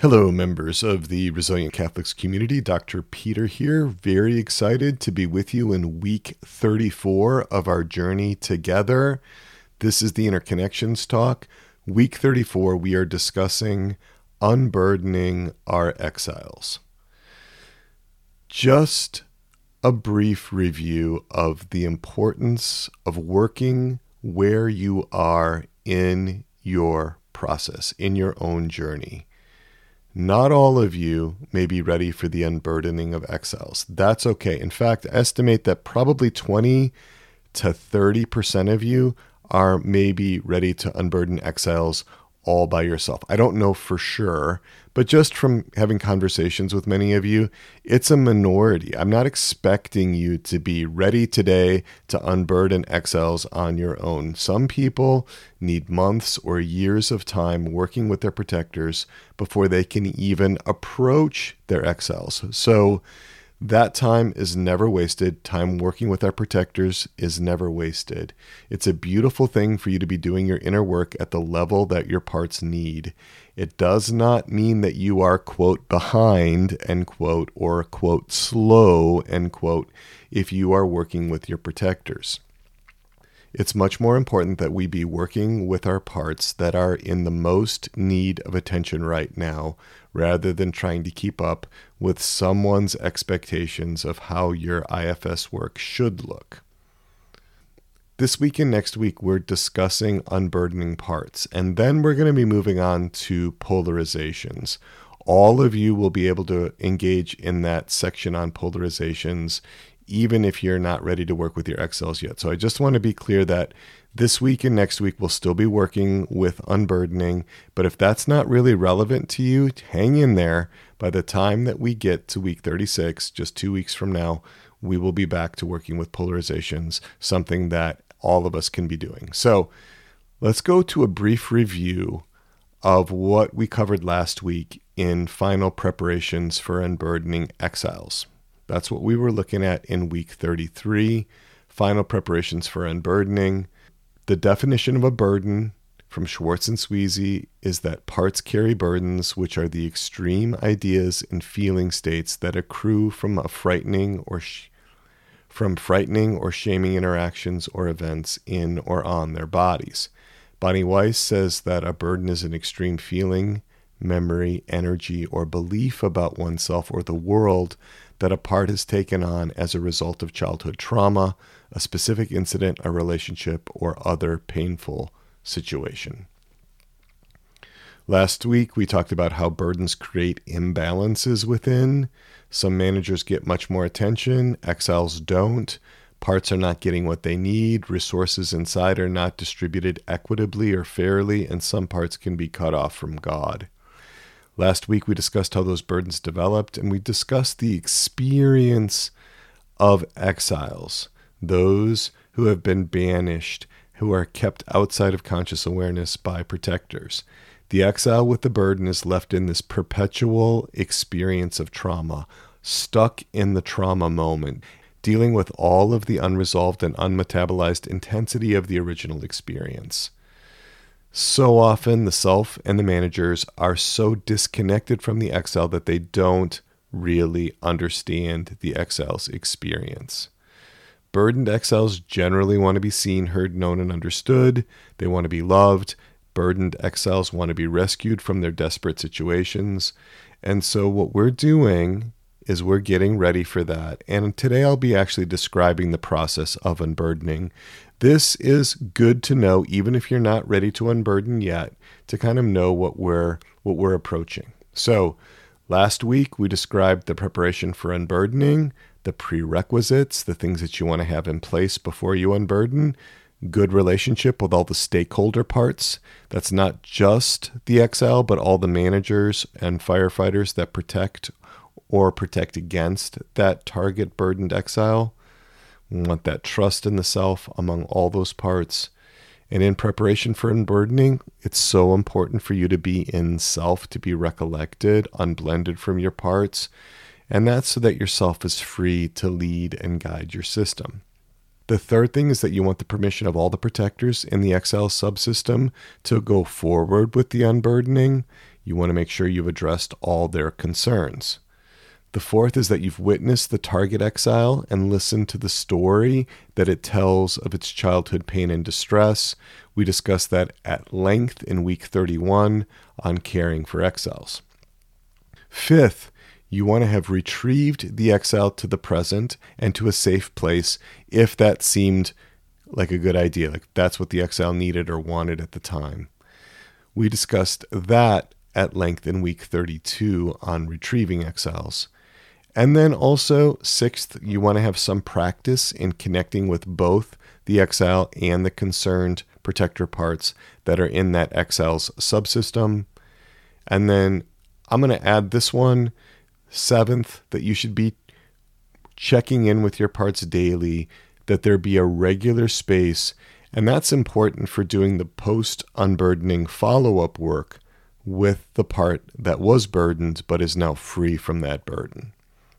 Hello, members of the Resilient Catholics community. Dr. Peter here. Very excited to be with you in week 34 of our journey together. This is the Interconnections Talk. Week 34, we are discussing unburdening our exiles. Just a brief review of the importance of working where you are in your process, in your own journey. Not all of you may be ready for the unburdening of exiles. That's okay. In fact, estimate that probably 20 to 30% of you are maybe ready to unburden exiles all by yourself. I don't know for sure, but just from having conversations with many of you, it's a minority. I'm not expecting you to be ready today to unburden exiles on your own. Some people need months or years of time working with their protectors before they can even approach their exiles. So, that time is never wasted. Time working with our protectors is never wasted. It's a beautiful thing for you to be doing your inner work at the level that your parts need. It does not mean that you are, quote, behind, end quote, or, quote, slow, end quote, if you are working with your protectors. It's much more important that we be working with our parts that are in the most need of attention right now, rather than trying to keep up with someone's expectations of how your IFS work should look. This week and next week, we're discussing unburdening parts, and then we're going to be moving on to polarizations. All of you will be able to engage in that section on polarizations even if you're not ready to work with your exiles yet. So I just want to be clear that this week and next week we'll still be working with unburdening, but if that's not really relevant to you, hang in there. By the time that we get to week 36, just two weeks from now, we will be back to working with polarizations, something that all of us can be doing. So let's go to a brief review of what we covered last week in final preparations for unburdening exiles. That's what we were looking at in week 33. Final preparations for unburdening. The definition of a burden from Schwartz and Sweezy is that parts carry burdens, which are the extreme ideas and feeling states that accrue from a frightening or sh- from frightening or shaming interactions or events in or on their bodies. Bonnie Weiss says that a burden is an extreme feeling, memory, energy, or belief about oneself or the world that a part has taken on as a result of childhood trauma, a specific incident, a relationship, or other painful situation. Last week, we talked about how burdens create imbalances within. Some managers get much more attention, exiles don't. Parts are not getting what they need, resources inside are not distributed equitably or fairly, and some parts can be cut off from God. Last week, we discussed how those burdens developed, and we discussed the experience of exiles, those who have been banished, who are kept outside of conscious awareness by protectors. The exile with the burden is left in this perpetual experience of trauma, stuck in the trauma moment, dealing with all of the unresolved and unmetabolized intensity of the original experience. So often, the self and the managers are so disconnected from the exile that they don't really understand the exile's experience. Burdened exiles generally want to be seen, heard, known, and understood. They want to be loved. Burdened exiles want to be rescued from their desperate situations. And so, what we're doing is we're getting ready for that. And today I'll be actually describing the process of unburdening. This is good to know, even if you're not ready to unburden yet, to kind of know what we're what we're approaching. So, last week we described the preparation for unburdening, the prerequisites, the things that you want to have in place before you unburden, good relationship with all the stakeholder parts. That's not just the exile, but all the managers and firefighters that protect or protect against that target burdened exile. We want that trust in the self among all those parts. And in preparation for unburdening, it's so important for you to be in self, to be recollected, unblended from your parts. And that's so that yourself is free to lead and guide your system. The third thing is that you want the permission of all the protectors in the exile subsystem to go forward with the unburdening. You want to make sure you've addressed all their concerns. The fourth is that you've witnessed the target exile and listened to the story that it tells of its childhood pain and distress. We discussed that at length in week 31 on caring for exiles. Fifth, you want to have retrieved the exile to the present and to a safe place if that seemed like a good idea, like that's what the exile needed or wanted at the time. We discussed that at length in week 32 on retrieving exiles. And then also, sixth, you want to have some practice in connecting with both the exile and the concerned protector parts that are in that exile's subsystem. And then I'm going to add this one, seventh, that you should be checking in with your parts daily, that there be a regular space. And that's important for doing the post unburdening follow up work with the part that was burdened but is now free from that burden.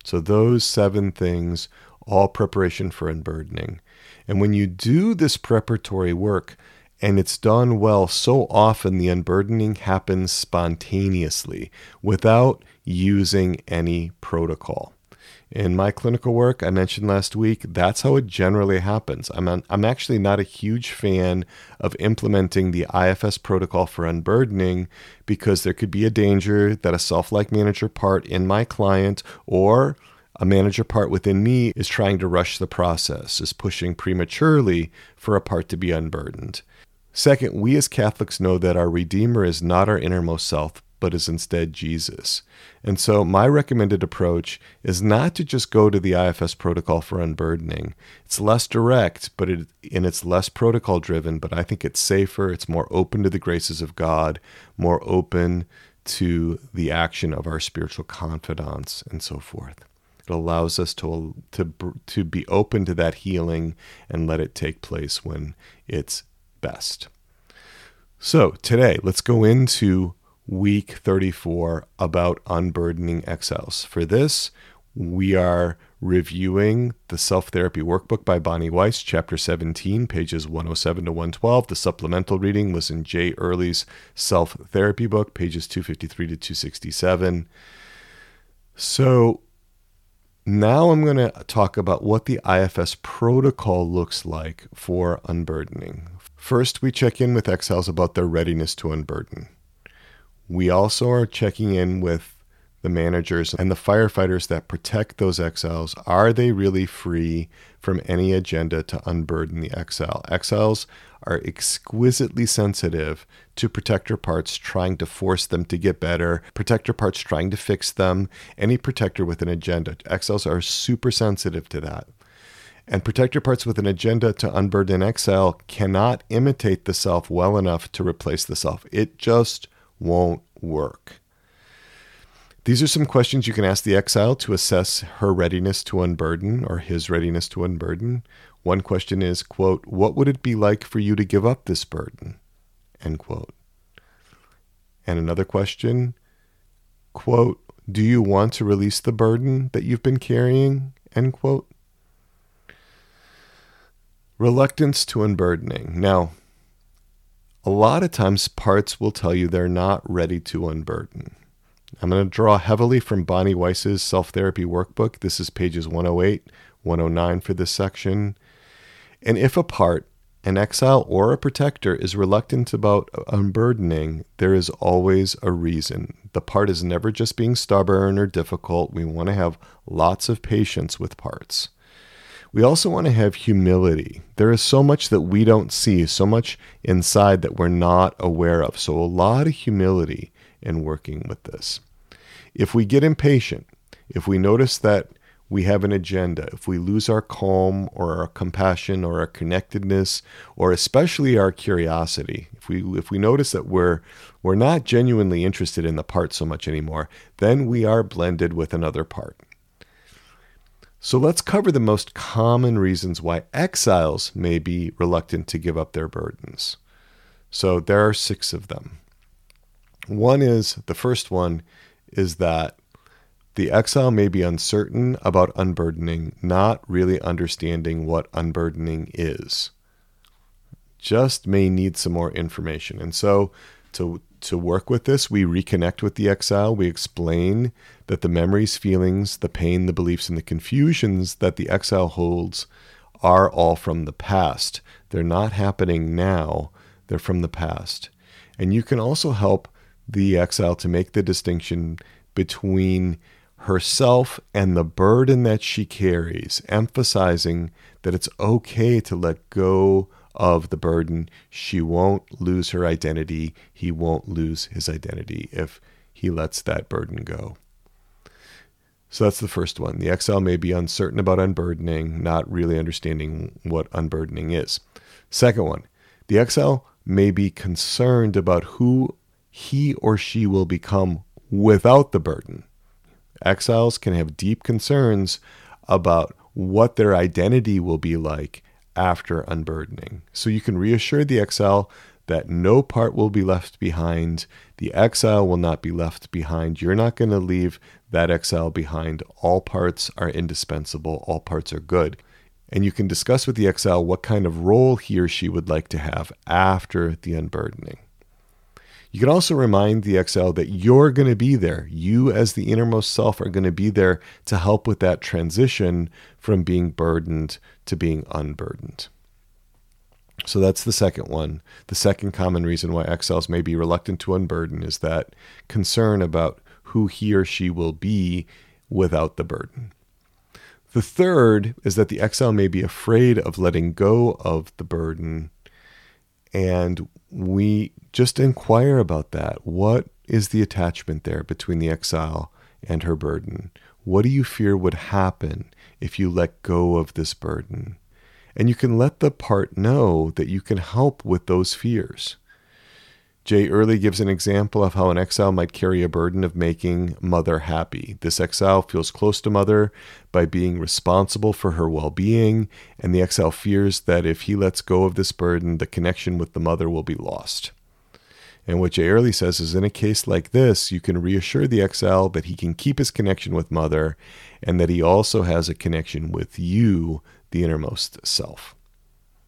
So, those seven things, all preparation for unburdening. And when you do this preparatory work and it's done well, so often the unburdening happens spontaneously without using any protocol. In my clinical work, I mentioned last week, that's how it generally happens. I'm, an, I'm actually not a huge fan of implementing the IFS protocol for unburdening because there could be a danger that a self like manager part in my client or a manager part within me is trying to rush the process, is pushing prematurely for a part to be unburdened. Second, we as Catholics know that our Redeemer is not our innermost self, but is instead Jesus. And so, my recommended approach is not to just go to the IFS protocol for unburdening. It's less direct, but it, and it's less protocol driven, but I think it's safer. It's more open to the graces of God, more open to the action of our spiritual confidants, and so forth. It allows us to, to, to be open to that healing and let it take place when it's best. So, today, let's go into week 34 about unburdening exiles. For this, we are reviewing the Self Therapy Workbook by Bonnie Weiss, chapter 17, pages 107 to 112. The supplemental reading was in Jay Earley's Self Therapy book, pages 253 to 267. So now I'm going to talk about what the IFS protocol looks like for unburdening. First, we check in with exiles about their readiness to unburden. We also are checking in with the managers and the firefighters that protect those exiles. Are they really free from any agenda to unburden the exile? Exiles are exquisitely sensitive to protector parts trying to force them to get better, protector parts trying to fix them, any protector with an agenda. Exiles are super sensitive to that. And protector parts with an agenda to unburden exile cannot imitate the self well enough to replace the self. It just won't work. These are some questions you can ask the exile to assess her readiness to unburden or his readiness to unburden. One question is, quote, what would it be like for you to give up this burden? End quote. And another question, quote, do you want to release the burden that you've been carrying? End quote. Reluctance to unburdening. Now, a lot of times parts will tell you they're not ready to unburden. I'm going to draw heavily from Bonnie Weiss's self therapy workbook. This is pages 108, 109 for this section. And if a part, an exile or a protector, is reluctant about unburdening, there is always a reason. The part is never just being stubborn or difficult. We want to have lots of patience with parts. We also want to have humility. There is so much that we don't see, so much inside that we're not aware of. So, a lot of humility in working with this. If we get impatient, if we notice that we have an agenda, if we lose our calm or our compassion or our connectedness, or especially our curiosity, if we if we notice that we're we're not genuinely interested in the part so much anymore, then we are blended with another part. So let's cover the most common reasons why exiles may be reluctant to give up their burdens. So there are six of them. One is the first one is that the exile may be uncertain about unburdening, not really understanding what unburdening is. Just may need some more information. And so to to work with this, we reconnect with the exile. We explain that the memories, feelings, the pain, the beliefs, and the confusions that the exile holds are all from the past. They're not happening now, they're from the past. And you can also help the exile to make the distinction between herself and the burden that she carries, emphasizing that it's okay to let go of the burden. She won't lose her identity. He won't lose his identity if he lets that burden go. So that's the first one. The exile may be uncertain about unburdening, not really understanding what unburdening is. Second one, the exile may be concerned about who he or she will become without the burden. Exiles can have deep concerns about what their identity will be like after unburdening. So you can reassure the exile that no part will be left behind. The exile will not be left behind. You're not going to leave that exile behind. All parts are indispensable, all parts are good. And you can discuss with the exile what kind of role he or she would like to have after the unburdening. You can also remind the exile that you're going to be there. You, as the innermost self, are going to be there to help with that transition from being burdened to being unburdened. So that's the second one. The second common reason why exiles may be reluctant to unburden is that concern about who he or she will be without the burden. The third is that the exile may be afraid of letting go of the burden. And we just inquire about that. What is the attachment there between the exile and her burden? What do you fear would happen if you let go of this burden? And you can let the part know that you can help with those fears. Jay Earley gives an example of how an exile might carry a burden of making mother happy. This exile feels close to mother by being responsible for her well being, and the exile fears that if he lets go of this burden, the connection with the mother will be lost. And what Jay Earley says is in a case like this, you can reassure the exile that he can keep his connection with mother and that he also has a connection with you, the innermost self.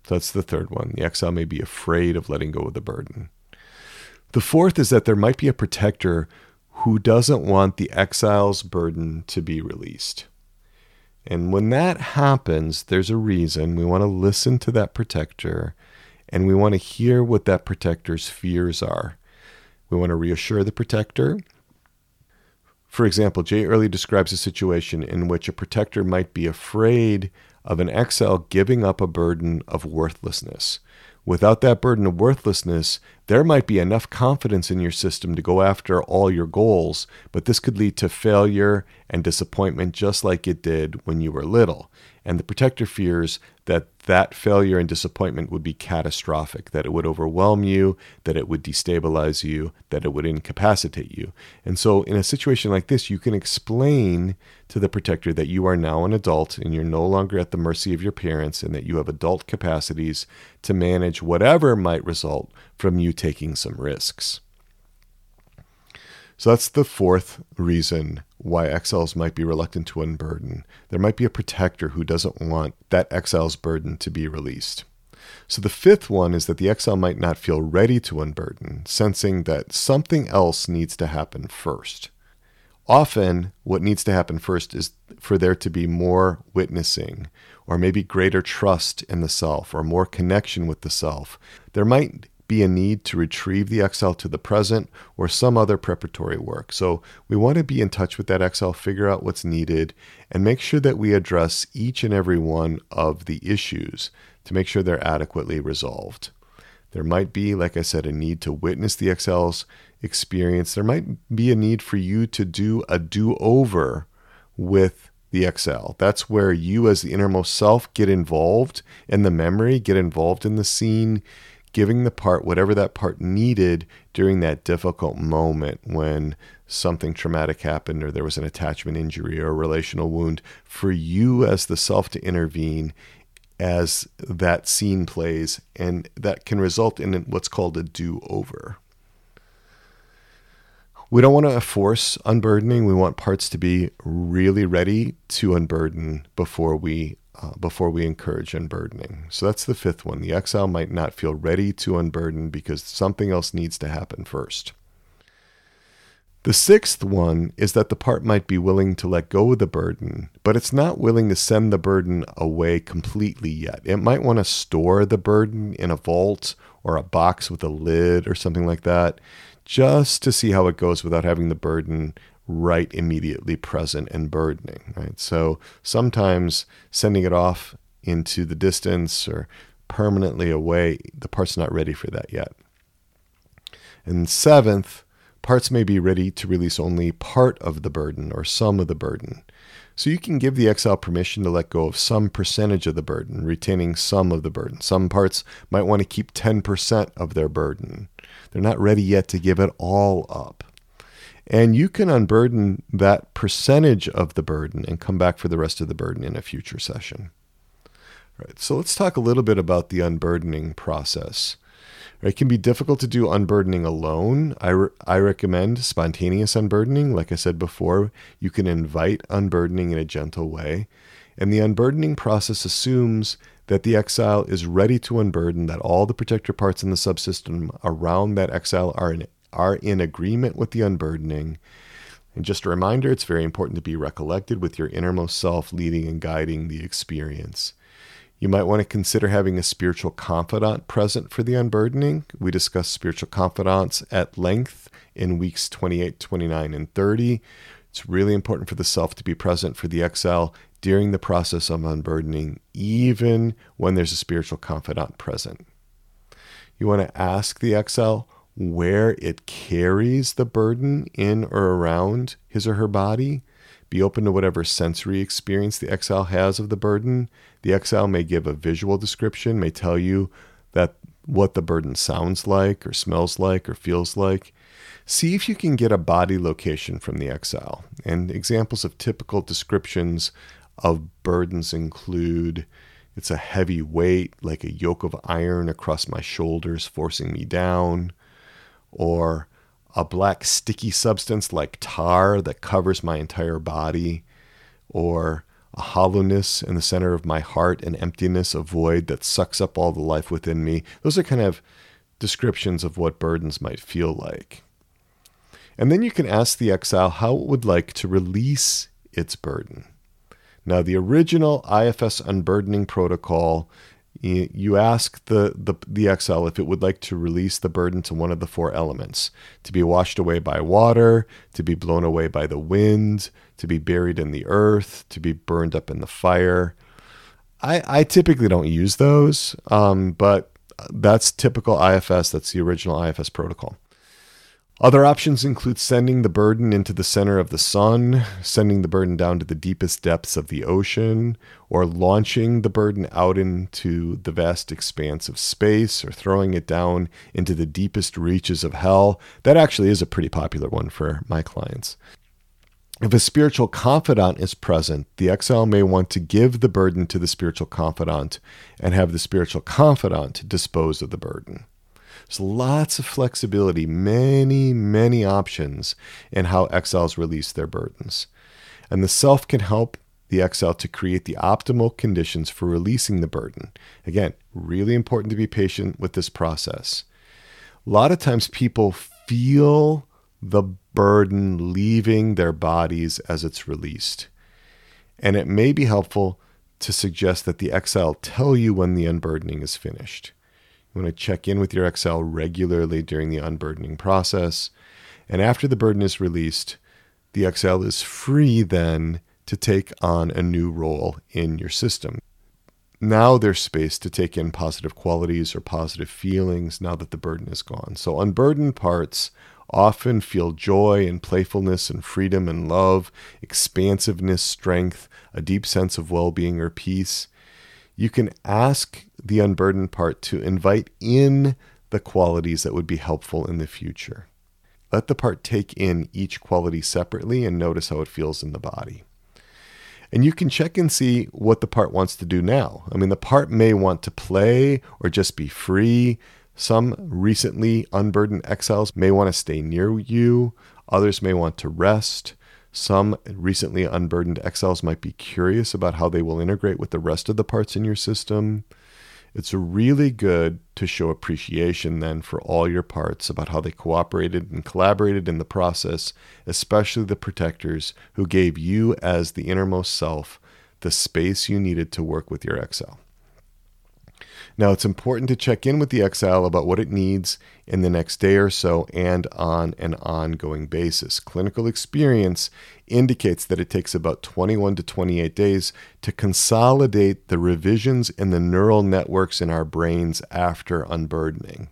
So that's the third one. The exile may be afraid of letting go of the burden. The fourth is that there might be a protector who doesn't want the exile's burden to be released. And when that happens, there's a reason. We want to listen to that protector and we want to hear what that protector's fears are. We want to reassure the protector. For example, Jay Earley describes a situation in which a protector might be afraid of an exile giving up a burden of worthlessness. Without that burden of worthlessness, there might be enough confidence in your system to go after all your goals, but this could lead to failure and disappointment just like it did when you were little. And the protector fears that that failure and disappointment would be catastrophic, that it would overwhelm you, that it would destabilize you, that it would incapacitate you. And so, in a situation like this, you can explain to the protector that you are now an adult and you're no longer at the mercy of your parents and that you have adult capacities to manage whatever might result from you taking some risks. So that's the fourth reason why exiles might be reluctant to unburden. There might be a protector who doesn't want that exile's burden to be released. So the fifth one is that the exile might not feel ready to unburden, sensing that something else needs to happen first. Often, what needs to happen first is for there to be more witnessing, or maybe greater trust in the self, or more connection with the self. There might be a need to retrieve the exile to the present or some other preparatory work. So we want to be in touch with that exile, figure out what's needed, and make sure that we address each and every one of the issues to make sure they're adequately resolved. There might be, like I said, a need to witness the exile's experience. There might be a need for you to do a do over with the exile. That's where you, as the innermost self, get involved in the memory, get involved in the scene, giving the part whatever that part needed during that difficult moment when something traumatic happened or there was an attachment injury or a relational wound for you as the self to intervene as that scene plays and that can result in what's called a do-over we don't want to force unburdening we want parts to be really ready to unburden before we uh, before we encourage unburdening. So that's the fifth one. The exile might not feel ready to unburden because something else needs to happen first. The sixth one is that the part might be willing to let go of the burden, but it's not willing to send the burden away completely yet. It might want to store the burden in a vault or a box with a lid or something like that, just to see how it goes without having the burden right immediately present and burdening, right? So sometimes sending it off into the distance or permanently away, the part's not ready for that yet. And seventh, parts may be ready to release only part of the burden or some of the burden. So you can give the exile permission to let go of some percentage of the burden, retaining some of the burden. Some parts might want to keep 10% of their burden. They're not ready yet to give it all up. And you can unburden that percentage of the burden and come back for the rest of the burden in a future session. All right, so let's talk a little bit about the unburdening process. It can be difficult to do unburdening alone. I, re- I recommend spontaneous unburdening. Like I said before, you can invite unburdening in a gentle way. And the unburdening process assumes that the exile is ready to unburden, that all the protector parts in the subsystem around that exile are in, are in agreement with the unburdening. And just a reminder, it's very important to be recollected with your innermost self leading and guiding the experience. You might want to consider having a spiritual confidant present for the unburdening. We discussed spiritual confidants at length in weeks 28, 29, and 30. It's really important for the self to be present for the exile during the process of unburdening, even when there's a spiritual confidant present. You want to ask the exile where it carries the burden in or around his or her body be open to whatever sensory experience the exile has of the burden. The exile may give a visual description, may tell you that what the burden sounds like or smells like or feels like. See if you can get a body location from the exile. And examples of typical descriptions of burdens include it's a heavy weight, like a yoke of iron across my shoulders, forcing me down, or a black sticky substance like tar that covers my entire body, or a hollowness in the center of my heart, an emptiness, a void that sucks up all the life within me. Those are kind of descriptions of what burdens might feel like. And then you can ask the exile how it would like to release its burden. Now, the original IFS unburdening protocol you ask the, the, the exile if it would like to release the burden to one of the four elements to be washed away by water, to be blown away by the wind, to be buried in the earth, to be burned up in the fire. I, I typically don't use those, um, but that's typical IFS. That's the original IFS protocol. Other options include sending the burden into the center of the sun, sending the burden down to the deepest depths of the ocean, or launching the burden out into the vast expanse of space, or throwing it down into the deepest reaches of hell. That actually is a pretty popular one for my clients. If a spiritual confidant is present, the exile may want to give the burden to the spiritual confidant and have the spiritual confidant dispose of the burden. There's lots of flexibility, many, many options in how exiles release their burdens. And the self can help the exile to create the optimal conditions for releasing the burden. Again, really important to be patient with this process. A lot of times people feel the burden leaving their bodies as it's released. And it may be helpful to suggest that the exile tell you when the unburdening is finished. You want to check in with your exile regularly during the unburdening process. And after the burden is released, the exile is free then to take on a new role in your system. Now there's space to take in positive qualities or positive feelings now that the burden is gone. So, unburdened parts often feel joy and playfulness and freedom and love, expansiveness, strength, a deep sense of well being or peace you can ask the unburdened part to invite in the qualities that would be helpful in the future. Let the part take in each quality separately and notice how it feels in the body. And you can check and see what the part wants to do now. I mean, the part may want to play or just be free. Some recently unburdened exiles may want to stay near you, others may want to rest. Some recently unburdened exiles might be curious about how they will integrate with the rest of the parts in your system. It's really good to show appreciation then for all your parts about how they cooperated and collaborated in the process, especially the protectors who gave you, as the innermost self, the space you needed to work with your exile. Now, it's important to check in with the exile about what it needs in the next day or so and on an ongoing basis. Clinical experience indicates that it takes about 21 to 28 days to consolidate the revisions in the neural networks in our brains after unburdening.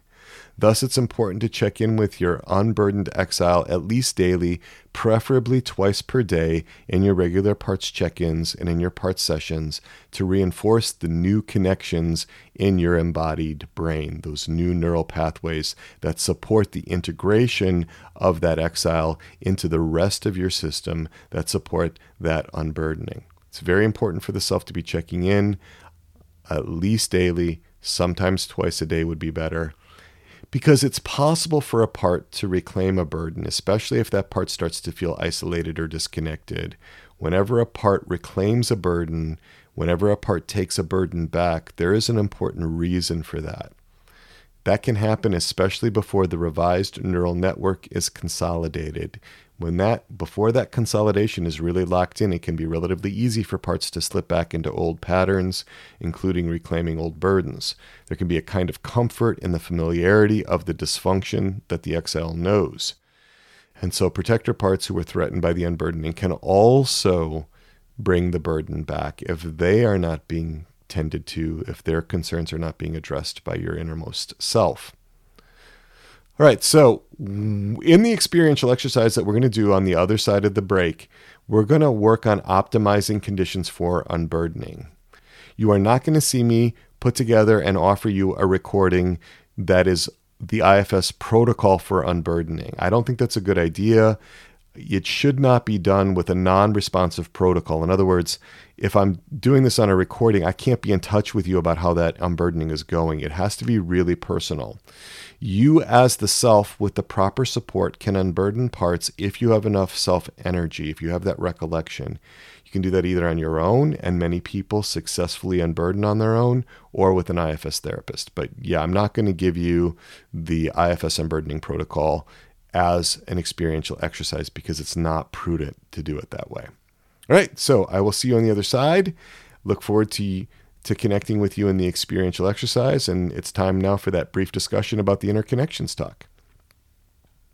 Thus, it's important to check in with your unburdened exile at least daily, preferably twice per day in your regular parts check ins and in your parts sessions to reinforce the new connections in your embodied brain, those new neural pathways that support the integration of that exile into the rest of your system that support that unburdening. It's very important for the self to be checking in at least daily, sometimes twice a day would be better because it's possible for a part to reclaim a burden, especially if that part starts to feel isolated or disconnected. Whenever a part reclaims a burden, whenever a part takes a burden back, there is an important reason for that. That can happen especially before the revised neural network is consolidated. When that before that consolidation is really locked in, it can be relatively easy for parts to slip back into old patterns, including reclaiming old burdens. There can be a kind of comfort in the familiarity of the dysfunction that the exile knows. And so protector parts who are threatened by the unburdening can also bring the burden back if they are not being tended to, if their concerns are not being addressed by your innermost self. All right, so in the experiential exercise that we're going to do on the other side of the break, we're going to work on optimizing conditions for unburdening. You are not going to see me put together and offer you a recording that is the IFS protocol for unburdening. I don't think that's a good idea. It should not be done with a non responsive protocol. In other words, if I'm doing this on a recording, I can't be in touch with you about how that unburdening is going. It has to be really personal. You, as the self, with the proper support, can unburden parts if you have enough self energy, if you have that recollection. You can do that either on your own, and many people successfully unburden on their own, or with an IFS therapist. But yeah, I'm not going to give you the IFS unburdening protocol as an experiential exercise because it's not prudent to do it that way. All right, so I will see you on the other side. Look forward to to connecting with you in the experiential exercise. And it's time now for that brief discussion about the interconnections talk.